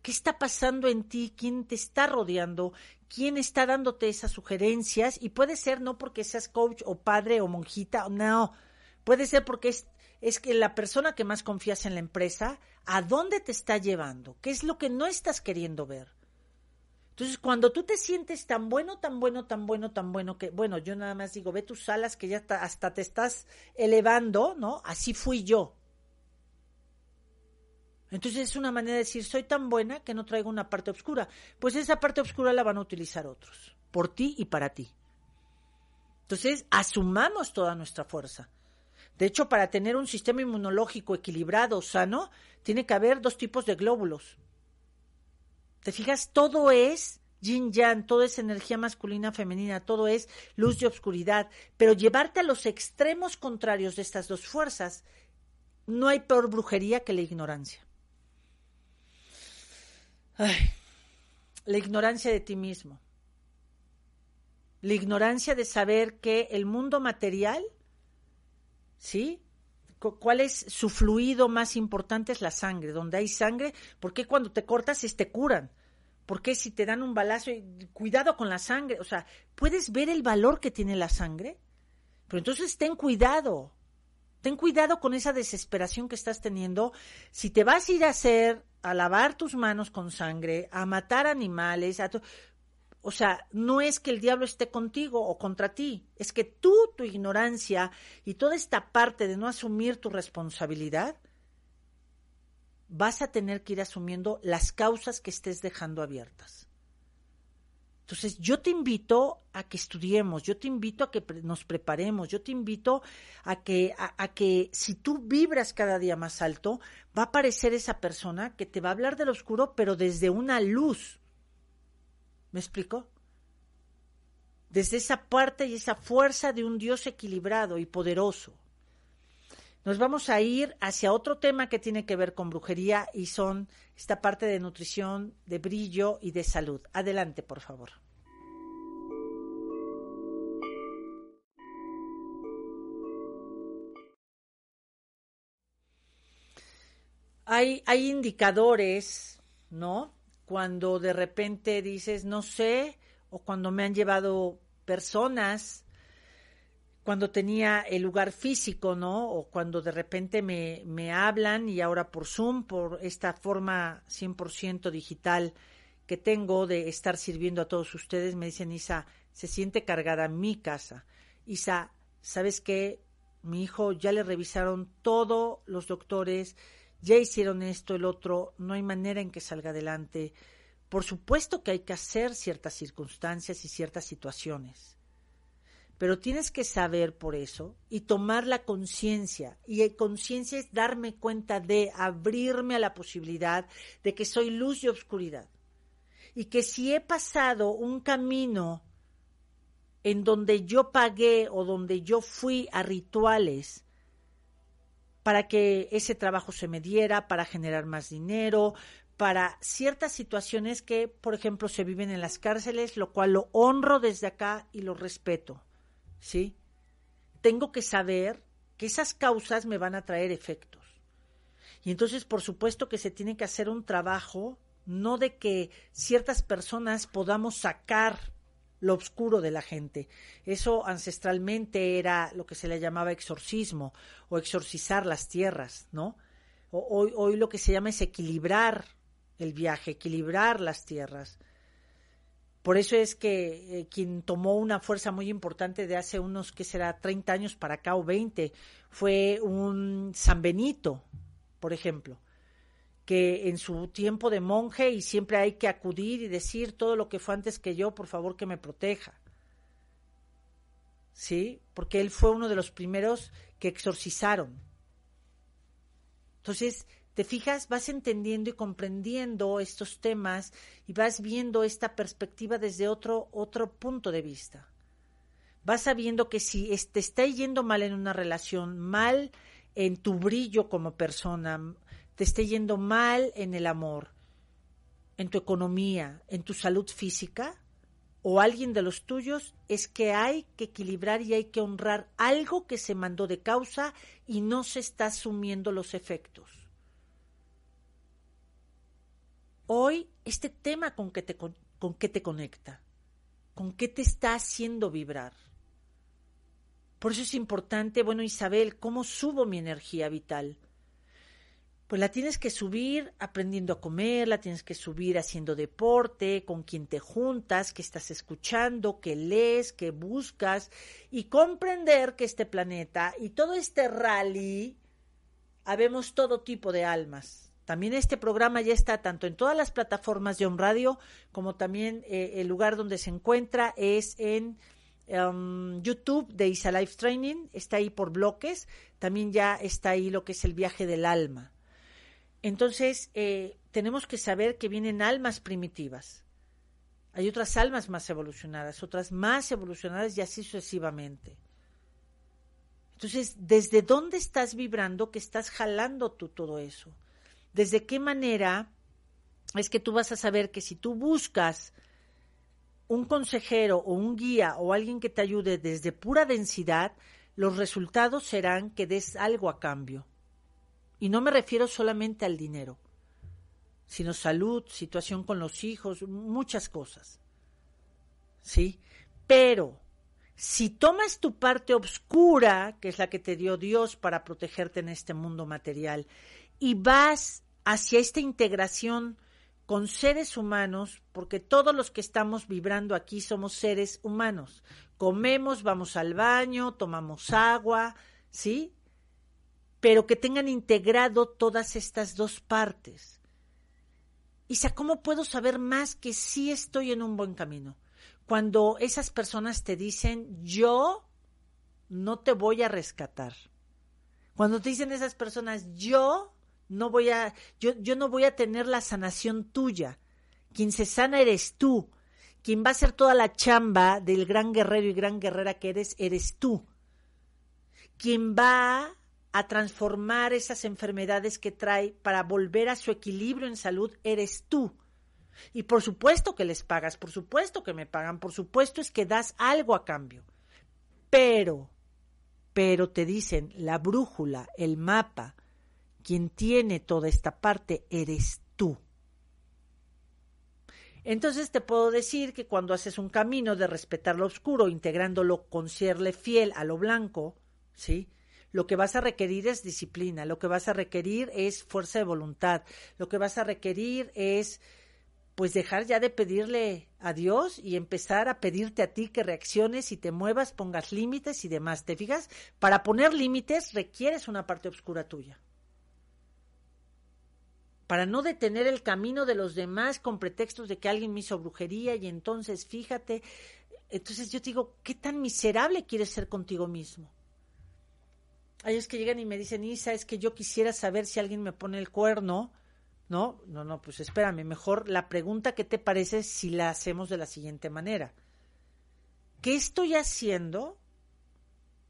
[SPEAKER 3] ¿Qué está pasando en ti? ¿Quién te está rodeando? ¿Quién está dándote esas sugerencias? Y puede ser no porque seas coach o padre o monjita, no, Puede ser porque es, es que la persona que más confías en la empresa, ¿a dónde te está llevando? ¿Qué es lo que no estás queriendo ver? Entonces, cuando tú te sientes tan bueno, tan bueno, tan bueno, tan bueno, que, bueno, yo nada más digo, ve tus alas que ya hasta te estás elevando, ¿no? Así fui yo. Entonces es una manera de decir, soy tan buena que no traigo una parte oscura. Pues esa parte oscura la van a utilizar otros, por ti y para ti. Entonces, asumamos toda nuestra fuerza. De hecho, para tener un sistema inmunológico equilibrado, sano, tiene que haber dos tipos de glóbulos. ¿Te fijas? Todo es yin yang, todo es energía masculina, femenina, todo es luz y obscuridad. Pero llevarte a los extremos contrarios de estas dos fuerzas, no hay peor brujería que la ignorancia. la ignorancia de ti mismo. La ignorancia de saber que el mundo material ¿sí? ¿Cuál es su fluido más importante? Es la sangre. Donde hay sangre, ¿por qué cuando te cortas es te curan? ¿Por qué si te dan un balazo? Cuidado con la sangre. O sea, ¿puedes ver el valor que tiene la sangre? Pero entonces ten cuidado. Ten cuidado con esa desesperación que estás teniendo. Si te vas a ir a hacer, a lavar tus manos con sangre, a matar animales, a o sea, no es que el diablo esté contigo o contra ti, es que tú, tu ignorancia y toda esta parte de no asumir tu responsabilidad, vas a tener que ir asumiendo las causas que estés dejando abiertas. Entonces, yo te invito a que estudiemos, yo te invito a que nos preparemos, yo te invito a que, a, que si tú vibras cada día más alto, va a aparecer esa persona que te va a hablar del oscuro, pero desde una luz, ¿Me explico? Desde esa parte y esa fuerza de un Dios equilibrado y poderoso. nos vamos a ir hacia otro tema que tiene que ver con brujería y son esta parte de nutrición, de brillo y de salud. Adelante, por favor. Hay, hay indicadores, ¿no? Cuando de repente dices, no sé, o cuando me han llevado personas cuando tenía el lugar físico, ¿no? O cuando de repente me, me hablan y ahora por Zoom, por esta forma 100% digital que tengo de estar sirviendo a todos ustedes, me dicen, Isa, se siente cargada mi casa. Isa, ¿sabes qué? Mi hijo ya le revisaron todos los doctores, ya hicieron esto, el otro, no hay manera en que salga adelante. Por supuesto que hay que hacer ciertas circunstancias y ciertas situaciones pero tienes que saber por eso y tomar la conciencia. Y conciencia es darme cuenta de abrirme a la posibilidad de que soy luz y oscuridad. Y que si he pasado un camino en donde yo pagué o donde yo fui a rituales para que ese trabajo se me diera, para generar más dinero, para ciertas situaciones que, por ejemplo, se viven en las cárceles, lo cual lo honro desde acá y lo respeto ¿sí? Tengo que saber que esas causas me van a traer efectos. Y entonces, por supuesto que se tiene que hacer un trabajo, no de que ciertas personas podamos sacar lo oscuro de la gente. Eso ancestralmente era lo que se le llamaba exorcismo o exorcizar las tierras, ¿no? Hoy, hoy lo que se llama es equilibrar el viaje, equilibrar las tierras. Por eso es que eh, quien tomó una fuerza muy importante de hace unos, ¿qué será?, 30 años para acá o 20, fue un San Benito, por ejemplo, que en su tiempo de monje y siempre hay que acudir y decir todo lo que fue antes que yo, por favor que me proteja. ¿Sí? Porque él fue uno de los primeros que exorcizaron. Entonces, te fijas, vas entendiendo y comprendiendo estos temas y vas viendo esta perspectiva desde otro, otro punto de vista. Vas sabiendo que si te está yendo mal en una relación, mal en tu brillo como persona, te está yendo mal en el amor, en tu economía, en tu salud física, o alguien de los tuyos, es que hay que equilibrar y hay que honrar algo que se mandó de causa y no se está asumiendo los efectos. Hoy, este tema con qué te, con, qué te conecta, con qué te está haciendo vibrar. Por eso es importante, bueno, Isabel, ¿cómo subo mi energía vital? Pues la tienes que subir aprendiendo a comer, la tienes que subir haciendo deporte, con quien te juntas, que estás escuchando, que lees, que buscas y comprender que este planeta y todo este rally, habemos todo tipo de almas también este programa ya está tanto en todas las plataformas de Home Radio como también eh, el lugar donde se encuentra es en um, YouTube de Isa Life Training, está ahí por bloques, también ya está ahí lo que es el viaje del alma. Entonces, eh, tenemos que saber que vienen almas primitivas. Hay otras almas más evolucionadas, otras más evolucionadas y así sucesivamente. Entonces, ¿desde dónde estás vibrando que estás jalando tú todo eso? desde qué manera es que tú vas a saber que si tú buscas un consejero o un guía o alguien que te ayude desde pura densidad, los resultados serán que des algo a cambio. Y no me refiero solamente al dinero, sino salud, situación con los hijos, muchas cosas. ¿Sí? Pero si tomas tu parte oscura, que es la que te dio Dios para protegerte en este mundo material, y vas hacia esta integración con seres humanos, porque todos los que estamos vibrando aquí somos seres humanos. Comemos, vamos al baño, tomamos agua, ¿sí? Pero que tengan integrado todas estas dos partes. Isa, ¿cómo puedo saber más que sí estoy en un buen camino? Cuando esas personas te dicen, yo no te voy a rescatar. Cuando te dicen esas personas, yo no voy a, yo, yo no voy a tener la sanación tuya. Quien se sana eres tú. Quien va a hacer toda la chamba del gran guerrero y gran guerrera que eres, eres tú. Quien va a transformar esas enfermedades que trae para volver a su equilibrio en salud eres tú. Y por supuesto que les pagas, por supuesto que me pagan, por supuesto es que das algo a cambio. Pero, pero te dicen, la brújula, el mapa, quien tiene toda esta parte eres tú. Entonces te puedo decir que cuando haces un camino de respetar lo oscuro, integrándolo con serle fiel a lo blanco, ¿sí? Lo que vas a requerir es disciplina, lo que vas a requerir es fuerza de voluntad, lo que vas a requerir es pues dejar ya de pedirle a Dios y empezar a pedirte a ti que reacciones y te muevas, pongas límites y demás. ¿Te fijas? Para poner límites requieres una parte oscura tuya para no detener el camino de los demás con pretextos de que alguien me hizo brujería y entonces fíjate, entonces yo te digo, ¿qué tan miserable quieres ser contigo mismo? Hay es que llegan y me dicen, Isa, es que yo quisiera saber si alguien me pone el cuerno, ¿no? No, no, pues espérame, mejor la pregunta que te parece si la hacemos de la siguiente manera. ¿Qué estoy haciendo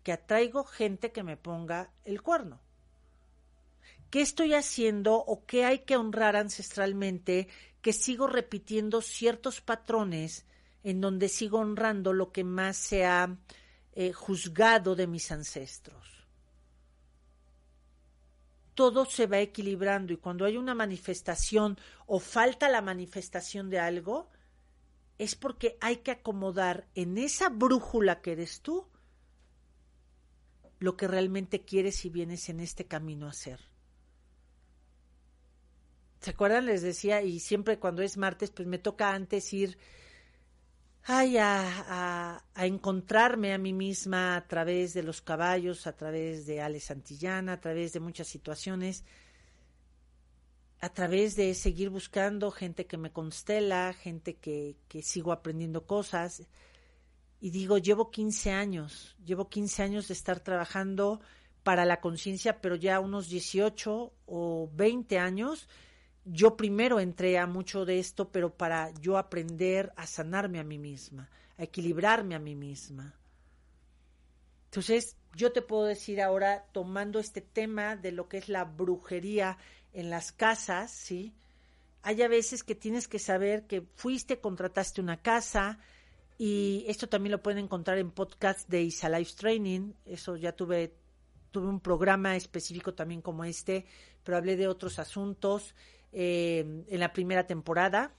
[SPEAKER 3] que atraigo gente que me ponga el cuerno? ¿Qué estoy haciendo o qué hay que honrar ancestralmente que sigo repitiendo ciertos patrones en donde sigo honrando lo que más se ha eh, juzgado de mis ancestros? Todo se va equilibrando y cuando hay una manifestación o falta la manifestación de algo, es porque hay que acomodar en esa brújula que eres tú lo que realmente quieres y vienes en este camino a hacer. ¿Se acuerdan? Les decía, y siempre cuando es martes, pues me toca antes ir ay, a, a, encontrarme a mí misma a través de los caballos, a través de Ale Santillana, a través de muchas situaciones, a través de seguir buscando gente que me constela, gente que, que sigo aprendiendo cosas. Y digo, llevo 15 años, llevo 15 años de estar trabajando para la conciencia, pero ya unos 18 o 20 años yo primero entré a mucho de esto, pero para yo aprender a sanarme a mí misma, a equilibrarme a mí misma. Entonces, yo te puedo decir ahora, tomando este tema de lo que es la brujería en las casas, ¿sí? Hay a veces que tienes que saber que fuiste, contrataste una casa, y esto también lo pueden encontrar en podcast de Isa Life Training. Eso ya tuve, tuve un programa específico también como este, pero hablé de otros asuntos. Eh, en la primera temporada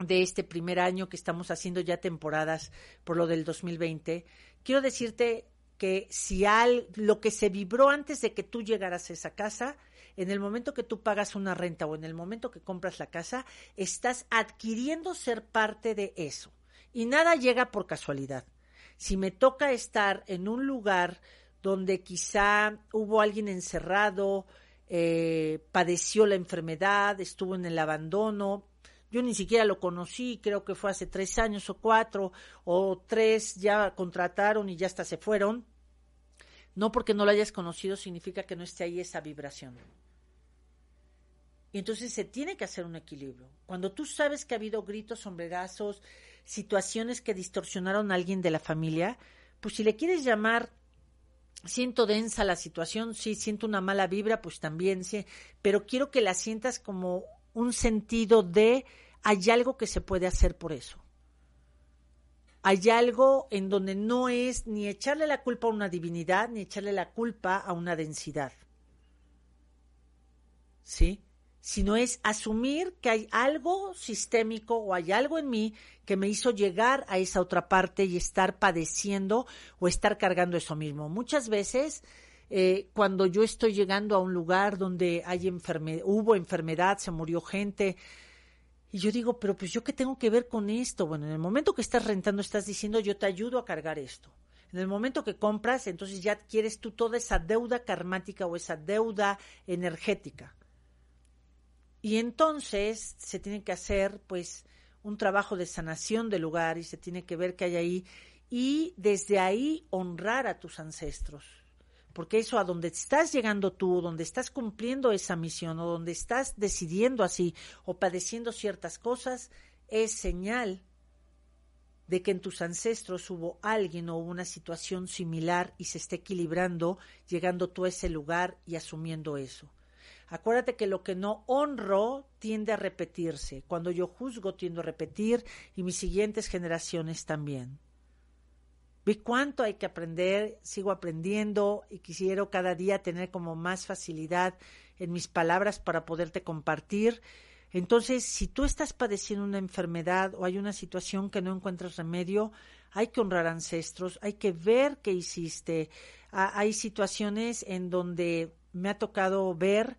[SPEAKER 3] de este primer año que estamos haciendo ya temporadas por lo del 2020, quiero decirte que si al, lo que se vibró antes de que tú llegaras a esa casa, en el momento que tú pagas una renta o en el momento que compras la casa, estás adquiriendo ser parte de eso. Y nada llega por casualidad. Si me toca estar en un lugar donde quizá hubo alguien encerrado, eh, padeció la enfermedad, estuvo en el abandono. Yo ni siquiera lo conocí, creo que fue hace tres años o cuatro o tres, ya contrataron y ya hasta se fueron. No porque no lo hayas conocido significa que no esté ahí esa vibración. Y entonces se tiene que hacer un equilibrio. Cuando tú sabes que ha habido gritos, sombrerazos, situaciones que distorsionaron a alguien de la familia, pues si le quieres llamar siento densa la situación, sí, siento una mala vibra, pues también, sí, pero quiero que la sientas como un sentido de hay algo que se puede hacer por eso. Hay algo en donde no es ni echarle la culpa a una divinidad, ni echarle la culpa a una densidad. ¿Sí? Sino es asumir que hay algo sistémico o hay algo en mí que me hizo llegar a esa otra parte y estar padeciendo o estar cargando eso mismo. Muchas veces eh, cuando yo estoy llegando a un lugar donde hay hubo enfermedad, se murió gente, y yo digo, pero pues yo qué tengo que ver con esto. Bueno, en el momento que estás rentando estás diciendo yo te ayudo a cargar esto. En el momento que compras, entonces ya adquieres tú toda esa deuda karmática o esa deuda energética. Y entonces se tiene que hacer pues un trabajo de sanación del lugar y se tiene que ver qué hay ahí y desde ahí honrar a tus ancestros. Porque eso a donde estás llegando tú, donde estás cumpliendo esa misión o donde estás decidiendo así o padeciendo ciertas cosas, es señal de que en tus ancestros hubo alguien o una situación similar y se esté equilibrando, llegando tú a ese lugar y asumiendo eso. Acuérdate que lo que no honro tiende a repetirse. Cuando yo juzgo tiendo a repetir y mis siguientes generaciones también. Vi cuánto hay que aprender, sigo aprendiendo y quisiera cada día tener como más facilidad en mis palabras para poderte compartir. Entonces, si tú estás padeciendo una enfermedad o hay una situación que no encuentras remedio, hay que honrar ancestros, hay que ver qué hiciste. hay situaciones en donde me ha tocado ver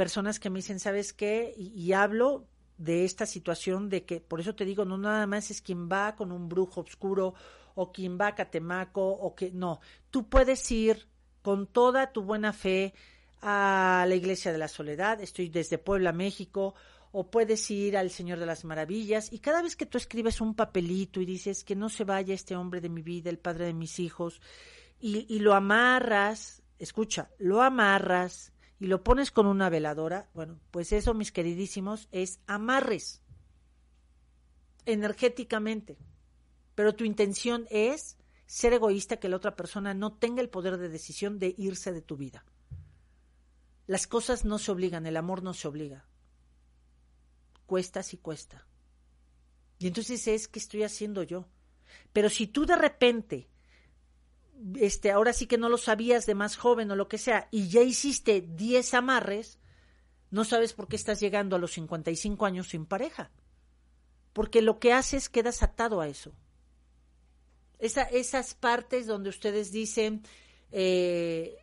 [SPEAKER 3] personas que me dicen, ¿sabes qué? y hablo de esta situación de que, por eso te digo, no nada más es quien va con un brujo oscuro o quien va a Catemaco o que no, tú puedes ir con toda tu buena fe a la Iglesia de la Soledad, estoy desde Puebla, México, o puedes ir al Señor de las Maravillas y cada vez que tú escribes un papelito y dices que no se vaya este hombre de mi vida, el padre de mis hijos, y, y lo amarras, escucha, lo amarras y lo pones con una veladora, bueno, pues eso, mis queridísimos, es amarres energéticamente pero tu intención es ser egoísta, que la otra persona no tenga el poder de decisión de irse de tu vida. Las cosas no se obligan, el amor no se obliga. Cuesta si cuesta. Y entonces es que estoy haciendo yo. Pero si tú de repente, este, ahora sí que no lo sabías de más joven o lo que sea, y ya hiciste 10 amarres, no sabes por qué estás llegando a los 55 años sin pareja. Porque lo que haces quedas atado a eso esas partes donde ustedes dicen, eh,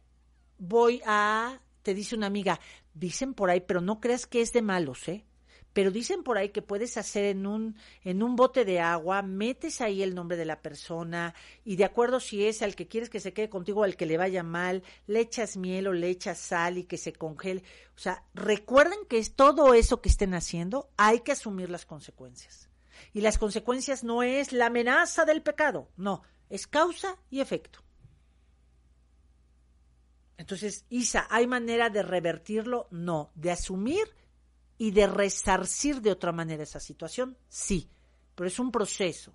[SPEAKER 3] voy a, te dice una amiga, dicen por ahí, pero no creas que es de malos, ¿eh? Pero dicen por ahí que puedes hacer en un, en un bote de agua, metes ahí el nombre de la persona y de acuerdo si es al que quieres que se quede contigo al que le vaya mal, le echas miel o le echas sal y que se congele. O sea, recuerden que es todo eso que estén haciendo, hay que asumir las consecuencias. Y las consecuencias no es la amenaza del pecado, no, es causa y efecto. Entonces, Isa, ¿hay manera de revertirlo? No. ¿De asumir y de resarcir de otra manera esa situación? Sí, pero es un proceso.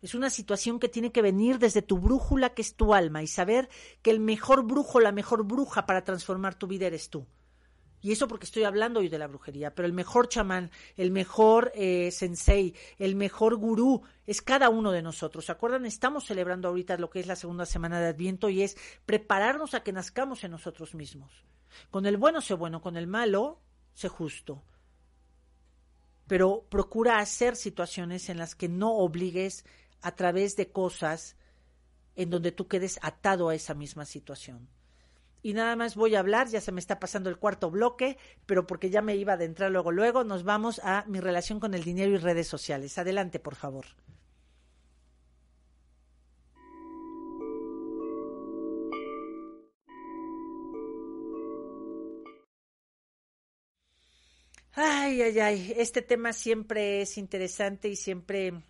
[SPEAKER 3] Es una situación que tiene que venir desde tu brújula, que es tu alma, y saber que el mejor brujo, la mejor bruja para transformar tu vida eres tú. Y eso porque estoy hablando hoy de la brujería, pero el mejor chamán, el mejor eh, sensei, el mejor gurú es cada uno de nosotros. ¿Se acuerdan? Estamos celebrando ahorita lo que es la segunda semana de Adviento y es prepararnos a que nazcamos en nosotros mismos. Con el bueno sé bueno, con el malo sé justo. Pero procura hacer situaciones en las que no obligues a través de cosas en donde tú quedes atado a esa misma situación y nada más voy a hablar, ya se me está pasando el cuarto bloque, pero porque ya me iba a adentrar luego, luego nos vamos a mi relación con el dinero y redes sociales. Adelante, por favor. Ay, ay, ay, este tema siempre es interesante y siempre,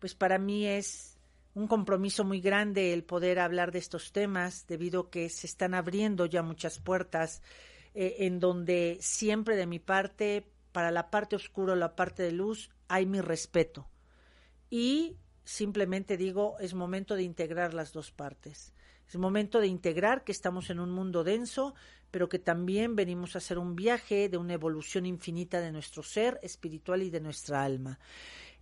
[SPEAKER 3] pues para mí es un compromiso muy grande el poder hablar de estos temas, debido a que se están abriendo ya muchas puertas eh, en donde siempre de mi parte, para la parte oscura la parte de luz, hay mi respeto. Y simplemente digo, es momento de integrar las dos partes. Es momento de integrar que estamos en un mundo denso, pero que también venimos a hacer un viaje de una evolución infinita de nuestro ser espiritual y de nuestra alma.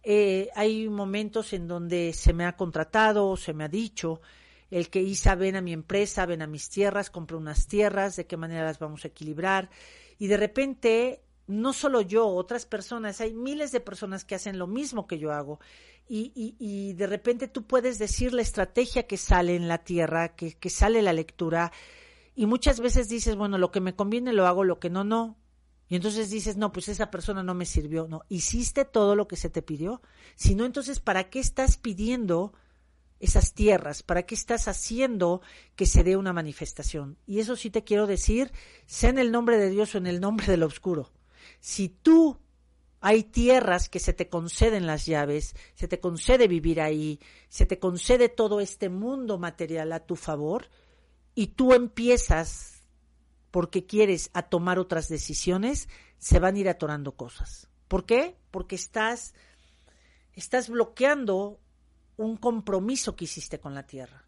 [SPEAKER 3] Eh, hay momentos en donde se me ha contratado, se me ha dicho, el que Isa ven a mi empresa, ven a mis tierras, compro unas tierras, de qué manera las vamos a equilibrar. Y de repente, no solo yo, otras personas, hay miles de personas que hacen lo mismo que yo hago. Y, y, y de repente tú puedes decir la estrategia que sale en la tierra, que, que sale la lectura, y muchas veces dices, bueno, lo que me conviene lo hago, lo que no, no. Y entonces dices, no, pues esa persona no me sirvió. No, hiciste todo lo que se te pidió. Si no, entonces, ¿para qué estás pidiendo esas tierras? ¿Para qué estás haciendo que se dé una manifestación? Y eso sí te quiero decir, sea en el nombre de Dios o en el nombre del oscuro. Si tú hay tierras que se te conceden las llaves, se te concede vivir ahí, se te concede todo este mundo material a tu favor, y tú empiezas porque quieres a tomar otras decisiones, se van a ir atorando cosas. ¿Por qué? Porque estás, estás bloqueando un compromiso que hiciste con la tierra.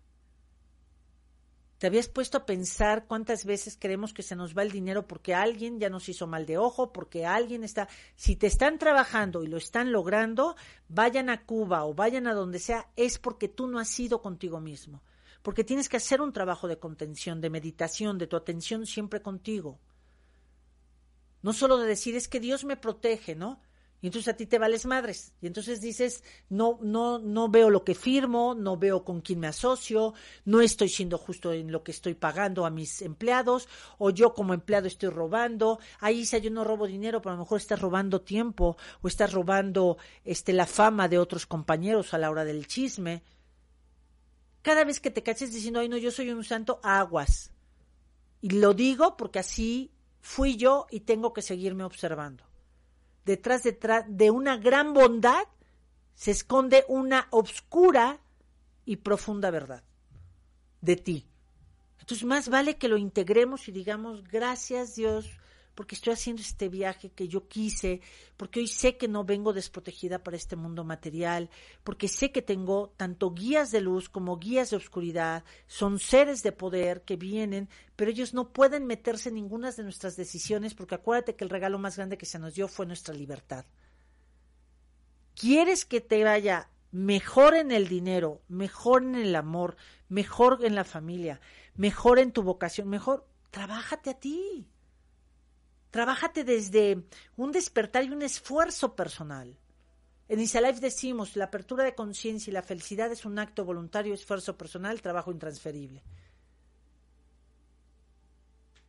[SPEAKER 3] ¿Te habías puesto a pensar cuántas veces creemos que se nos va el dinero porque alguien ya nos hizo mal de ojo, porque alguien está... Si te están trabajando y lo están logrando, vayan a Cuba o vayan a donde sea, es porque tú no has sido contigo mismo, porque tienes que hacer un trabajo de contención, de meditación, de tu atención siempre contigo. No solo de decir es que Dios me protege, ¿no? Y entonces a ti te vales madres. Y entonces dices, no, no, no veo lo que firmo, no veo con quién me asocio, no estoy siendo justo en lo que estoy pagando a mis empleados, o yo como empleado estoy robando. Ahí si yo no robo dinero, pero a lo mejor estás robando tiempo, o estás robando este la fama de otros compañeros a la hora del chisme. Cada vez que te caches diciendo, ay no, yo soy un santo, aguas. Y lo digo porque así fui yo y tengo que seguirme observando detrás, de una gran bondad se esconde una obscura y profunda verdad de ti. Entonces más vale que lo integremos y digamos, gracias Dios porque estoy haciendo este viaje que yo quise, porque hoy sé que no vengo desprotegida para este mundo material, porque sé que tengo tanto guías de luz como guías de oscuridad, son seres de poder que vienen, pero ellos no pueden meterse en ninguna de nuestras decisiones, porque acuérdate que el regalo más grande que se nos dio fue nuestra libertad. ¿Quieres que te vaya mejor en el dinero, mejor en el amor, mejor en la familia, mejor en tu vocación, mejor, trabájate a ti. Trabájate desde un despertar y un esfuerzo personal. En Isalife decimos, la apertura de conciencia y la felicidad es un acto voluntario, esfuerzo personal, trabajo intransferible.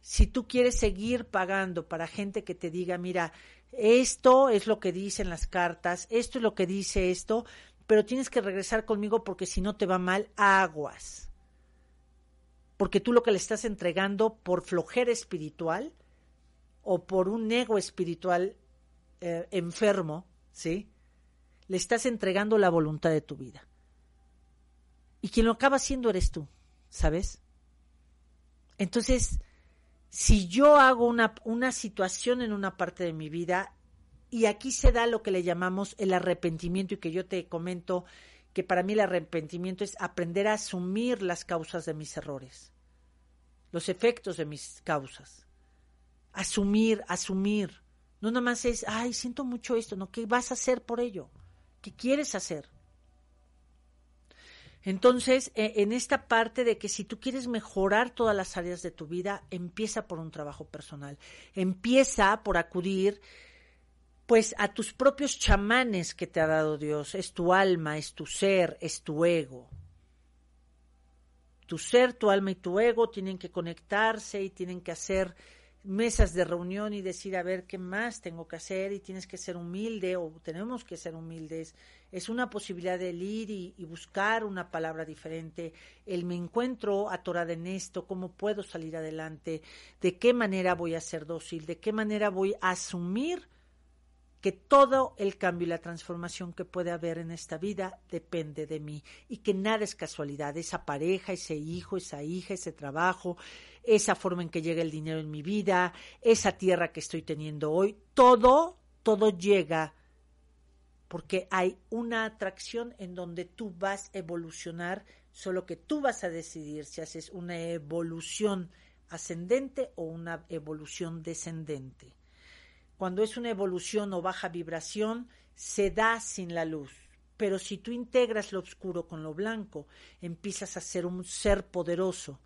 [SPEAKER 3] Si tú quieres seguir pagando para gente que te diga, mira, esto es lo que dicen las cartas, esto es lo que dice esto, pero tienes que regresar conmigo porque si no te va mal, aguas. Porque tú lo que le estás entregando por flojera espiritual, o por un ego espiritual eh, enfermo, ¿sí? Le estás entregando la voluntad de tu vida. Y quien lo acaba haciendo eres tú, ¿sabes? Entonces, si yo hago una, una situación en una parte de mi vida, y aquí se da lo que le llamamos el arrepentimiento, y que yo te comento que para mí el arrepentimiento es aprender a asumir las causas de mis errores, los efectos de mis causas asumir, asumir. No nada más es, ay, siento mucho esto, no, ¿qué vas a hacer por ello? ¿Qué quieres hacer? Entonces, e, en esta parte de que si tú quieres mejorar todas las áreas de tu vida, empieza por un trabajo personal. Empieza por acudir pues a tus propios chamanes que te ha dado Dios. Es tu alma, es tu ser, es tu ego. Tu ser, tu alma y tu ego tienen que conectarse y tienen que hacer mesas de reunión y decir, a ver, ¿qué más tengo que hacer? Y tienes que ser humilde o tenemos que ser humildes. Es una posibilidad de ir y, buscar una palabra diferente. El me encuentro atorada en esto, ¿cómo puedo salir adelante? ¿De qué manera voy a ser dócil? ¿De qué manera voy a asumir que todo el cambio y la transformación que puede haber en esta vida depende de mí y que nada es casualidad, esa pareja, ese hijo, esa hija, ese trabajo, esa forma en que llega el dinero en mi vida, esa tierra que estoy teniendo hoy, todo, todo llega porque hay una atracción en donde tú vas a evolucionar, solo que tú vas a decidir si haces una evolución ascendente o una evolución descendente cuando es una evolución o baja vibración, se da sin la luz. Pero si tú integras lo oscuro con lo blanco, empiezas a ser un ser poderoso,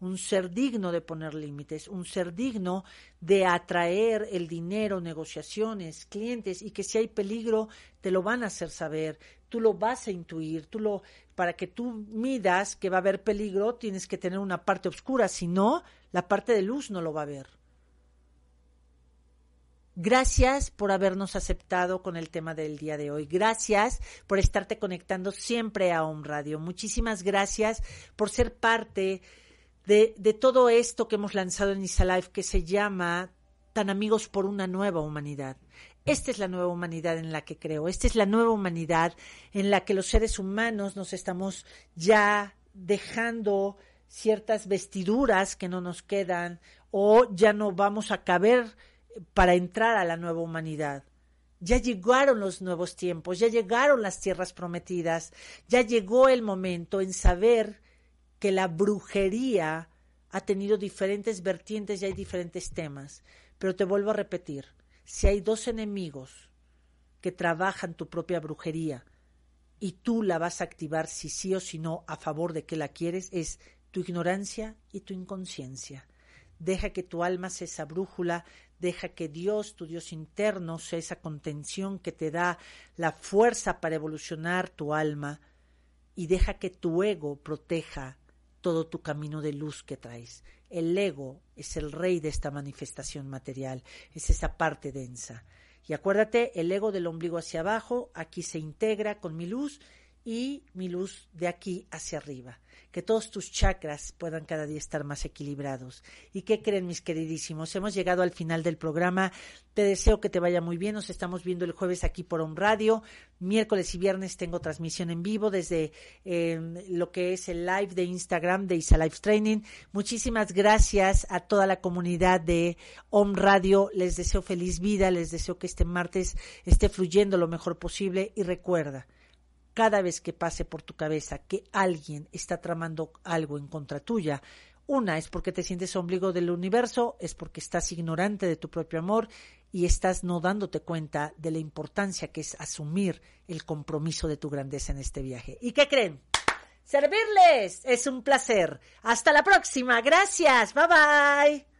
[SPEAKER 3] un ser digno de poner límites, un ser digno de atraer el dinero, negociaciones, clientes y que si hay peligro te lo van a hacer saber, tú lo vas a intuir, tú lo para que tú midas que va a haber peligro, tienes que tener una parte oscura, si no, la parte de luz no lo va a ver. Gracias por habernos aceptado con el tema del día de hoy. Gracias por estarte conectando siempre a Home Radio. Muchísimas gracias por ser parte de, de todo esto que hemos lanzado en Isalife que se llama Tan Amigos por una Nueva Humanidad. Esta es la nueva humanidad en la que creo. Esta es la nueva humanidad en la que los seres humanos nos estamos ya dejando ciertas vestiduras que no nos quedan o ya no vamos a caber para entrar a la nueva humanidad. Ya llegaron los nuevos tiempos, ya llegaron las tierras prometidas, ya llegó el momento en saber que la brujería ha tenido diferentes vertientes y hay diferentes temas. Pero te vuelvo a repetir, si hay dos enemigos que trabajan tu propia brujería y tú la vas a activar si sí o si no a favor de que la quieres, es tu ignorancia y tu inconsciencia. Deja que tu alma sea esa brújula, deja que Dios, tu Dios interno, sea esa contención que te da la fuerza para evolucionar tu alma y deja que tu ego proteja todo tu camino de luz que traes. El ego es el rey de esta manifestación material, es esa parte densa. Y acuérdate, el ego del ombligo hacia abajo, aquí se integra con mi luz y mi luz de aquí hacia arriba que todos tus chakras puedan cada día estar más equilibrados. ¿Y qué creen, mis queridísimos? Hemos llegado al final del programa. Te deseo que te vaya muy bien. Nos estamos viendo el jueves aquí por On Radio. Miércoles y viernes tengo transmisión en vivo desde em, lo que es el live de Instagram de Isa Live Training. Muchísimas gracias a toda la comunidad de On Radio. Les deseo feliz vida. Les deseo que este martes esté fluyendo lo mejor posible. Y recuerda, cada vez que pase por tu cabeza que alguien está tramando algo en contra tuya, una es porque te sientes ombligo del universo, es porque estás ignorante de tu propio amor y estás no dándote cuenta de la importancia que es asumir el compromiso de tu grandeza en este viaje. ¿Y qué creen? Servirles es un placer. Hasta la próxima. Gracias. Bye bye.